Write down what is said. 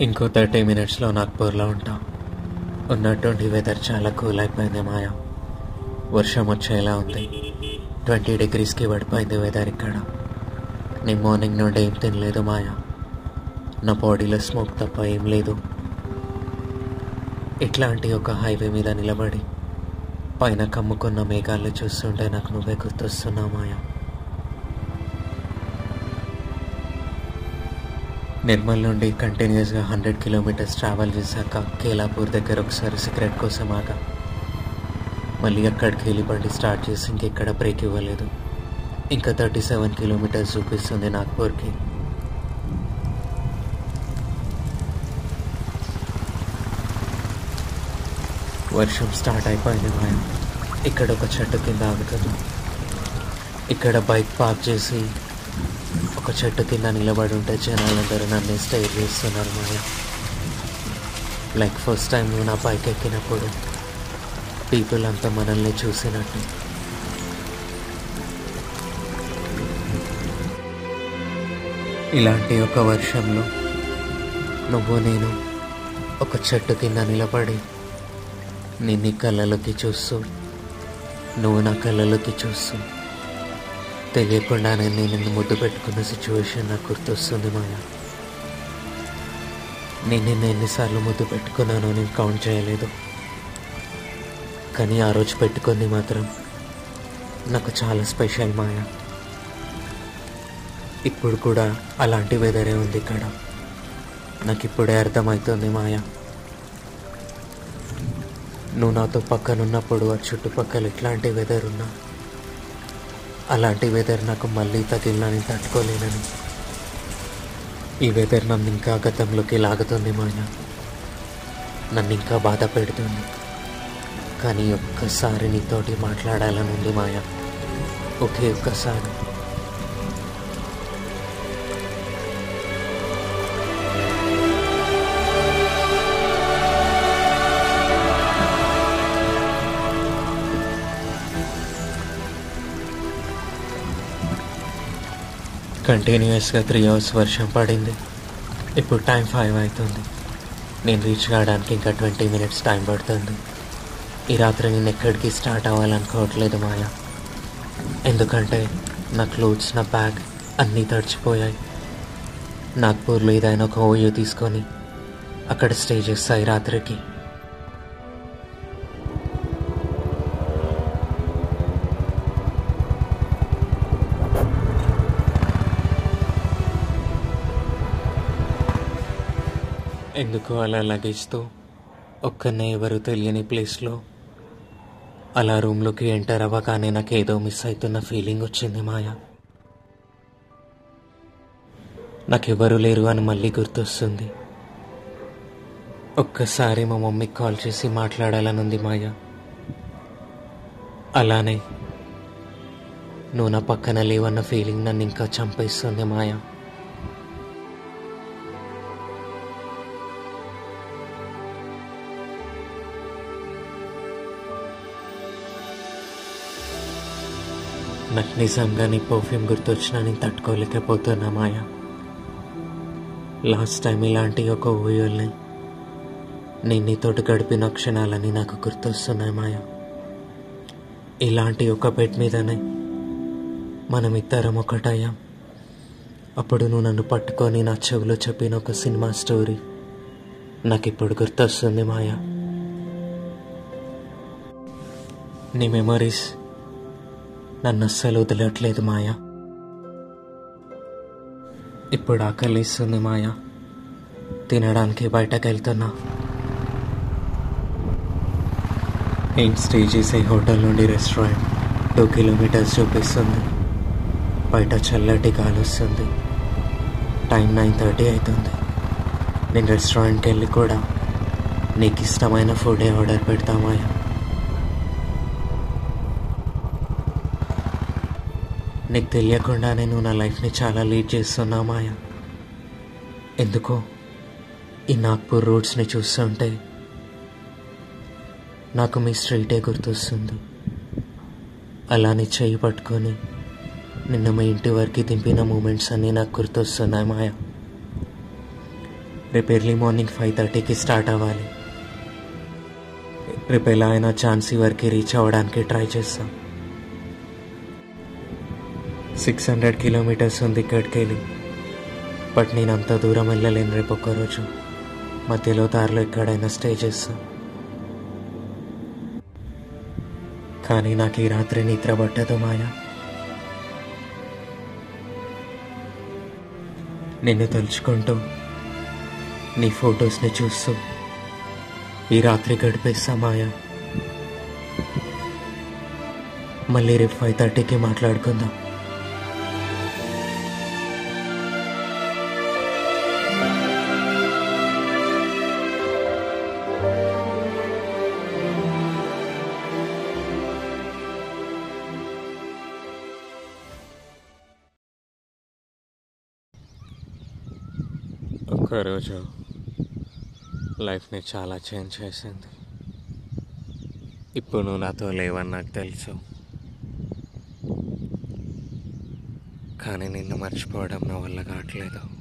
ఇంకో థర్టీ మినిట్స్లో నాగ్పూర్లో ఉంటాం. ఉన్నటువంటి వెదర్ చాలా కూల్ అయిపోయింది మాయా. వర్షం వచ్చేలా ఉంది. ట్వంటీ డిగ్రీస్కి పడిపోయింది వెదర్ ఇక్కడ. నేను మార్నింగ్ నుండి ఏం తినలేదు మాయా. నా బాడీలో స్మోక్ తప్ప ఏం లేదు. ఇట్లాంటి ఒక హైవే మీద నిలబడి పైన కమ్ముకున్న మేఘాలు చూస్తుంటే నాకు నువ్వే గుర్తొస్తున్నావు మాయా. నిర్మల్ నుండి కంటిన్యూస్గా హండ్రెడ్ కిలోమీటర్స్ ట్రావెల్ చేశాక కేలాపూర్ దగ్గర ఒకసారి సిగరెట్ కోసం ఆగా. మళ్ళీ అక్కడికి వెళ్ళి బండి స్టార్ట్ చేసి ఇంకెక్కడ బ్రేక్ ఇవ్వలేదు. ఇంకా థర్టీ సెవెన్ కిలోమీటర్స్ చూపిస్తుంది నాగ్పూర్కి. వర్షం స్టార్ట్ అయిపోయింది భయం. ఇక్కడ ఒక చెట్టు కింద ఆగుతుంది. ఇక్కడ బైక్ పార్క్ చేసి ఒక చెట్టు కింద నిలబడి ఉంటే జనాలందరూ నన్ను స్టే చేస్తున్నారు మాయ లైక్ ఫస్ట్ టైం నువ్వు నా పైకి ఎక్కినప్పుడు పీపుల్ అంతా మనల్ని చూసినట్టు. ఇలాంటి ఒక వర్షంలో నువ్వు నేను ఒక చెట్టు కింద నిలబడి నిన్ని కళ్ళలోకి చూస్తూ నువ్వు నా కళ్ళలోకి చూస్తూ తెలియకుండానే నేను నిన్ను ముద్దు పెట్టుకున్న సిచ్యువేషన్ నాకు గుర్తొస్తుంది మాయా నేను నిన్ను ఎన్నిసార్లు ముద్దు పెట్టుకున్నానో నేను కౌంట్ చేయలేదు. కానీ ఆ రోజు పెట్టుకుంది మాత్రం నాకు చాలా స్పెషల్ మాయా ఇప్పుడు కూడా అలాంటి వెదరే ఉంది ఇక్కడ. నాకు ఇప్పుడే అర్థమవుతుంది మాయా నువ్వు నాతో పక్కనున్నప్పుడు ఆ చుట్టుపక్కల ఎట్లాంటి వెదర్ ఉన్నా అలాంటి వెదర్ నాకు మళ్ళీ తగిలినని తట్టుకోలేనని. ఈ వెదర్ నన్ను ఇంకా గతంలోకి లాగుతుంది మాయ. నన్ను ఇంకా బాధ పెడుతుంది. కానీ ఒక్కసారి నీతోటి మాట్లాడాలని ఉంది మాయ. ఒకే ఒక్కసారి. కంటిన్యూస్గా త్రీ అవర్స్ వర్షం పడింది. ఇప్పుడు టైం ఫైవ్ అవుతుంది నేను రీచ్ కావడానికి ఇంకా ట్వంటీ మినిట్స్ టైం పడుతుంది. ఈ రాత్రి నేను ఎక్కడికి స్టార్ట్ అవ్వాలనుకోవట్లేదు మాయా. ఎందుకంటే నా క్లోత్స్ నా బ్యాగ్ అన్నీ తడిచిపోయాయి. నాగ్పూర్లో ఏదైనా ఒక ఓయో తీసుకొని అక్కడ స్టే చేస్తాయి రాత్రికి. ఎందుకు అలా లగేజ్తో ఒక్కనే ఎవరు తెలియని ప్లేస్లో? అలా రూమ్లోకి ఎంటర్ అవ్వగానే నాకు ఏదో మిస్ అవుతున్న ఫీలింగ్ వచ్చింది మాయా. నాకెవరు లేరు అని మళ్ళీ గుర్తొస్తుంది. ఒక్కసారి మా మమ్మీకి కాల్ చేసి మాట్లాడాలని ఉంది మాయా. అలానే నువ్వు నా పక్కన లేవన్న ఫీలింగ్ నన్ను ఇంకా చంపేస్తుంది మాయా. నాకు నిజంగా నీ పర్ఫ్యూమ్ గుర్తొచ్చినా నేను తట్టుకోలేకపోతున్నా మాయా. లాస్ట్ టైం ఇలాంటి ఒక ఊయల్ని నేను నీతోటి గడిపిన క్షణాలని నాకు గుర్తొస్తున్నాయి మాయా. ఇలాంటి ఒక బెడ్ మీదనే మనం ఇద్దరం ఒకటయ్యాం. అప్పుడు నువ్వు నన్ను పట్టుకొని నా చెవిలో చెప్పిన ఒక సినిమా స్టోరీ నాకు ఇప్పుడు గుర్తొస్తుంది మాయా. నీ మెమరీస్ నన్ను అస్సలు వదలట్లేదు మాయా. ఇప్పుడు ఆకలిస్తుంది మాయా. తినడానికి బయటకు వెళ్తున్నా ఏం స్టే చేసే హోటల్ నుండి రెస్టారెంట్ టూ కిలోమీటర్స్ చూపిస్తుంది. బయట చల్లటి గాలి వస్తుంది. టైం నైన్ థర్టీ అవుతుంది. నేను రెస్టారెంట్కి వెళ్ళి కూడా నీకు ఇష్టమైన ఫుడే ఆర్డర్ పెడతామాయా నీకు తెలియకుండానే నువ్వు నా లైఫ్ని చాలా లీడ్ చేస్తున్నా మాయా. ఎందుకో ఈ నాగ్పూర్ రోడ్స్ని చూస్తుంటే నాకు మీ స్ట్రీటే గుర్తొస్తుంది. అలానే చేయి పట్టుకొని నిన్న మీ ఇంటి వరకు దింపిన మూమెంట్స్ అన్నీ నాకు గుర్తొస్తున్నాయి మాయా. రేపు ఎర్లీ మార్నింగ్ ఫైవ్ థర్టీకి స్టార్ట్ అవ్వాలి. రేపు ఎలా అయినా ఛాన్సీ వరకు రీచ్ అవ్వడానికి ట్రై చేస్తాం. సిక్స్ హండ్రెడ్ కిలోమీటర్స్ ఉంది ఇక్కడికి వెళ్ళి బట్ నేను అంత దూరం వెళ్ళలేను రేపు ఒక్కరోజు. మధ్యలో దారిలో ఎక్కడైనా స్టే చేస్తాం. కానీ నాకు ఈ రాత్రి నిద్ర పట్టదు మాయా. నిన్ను తలుచుకుంటూ నీ ఫొటోస్ని చూస్తూ ఈ రాత్రి గడిపేస్తా మాయా. మళ్ళీ రేపు ఫైవ్ థర్టీకి మాట్లాడుకుందాం. ఒక్కరోజు లైఫ్ని చాలా చేంజ్ చేసింది. ఇప్పుడు నువ్వు నాతో లేవని నాకు తెలుసు. కానీ నిన్ను మర్చిపోవడం నా వల్ల కావట్లేదు.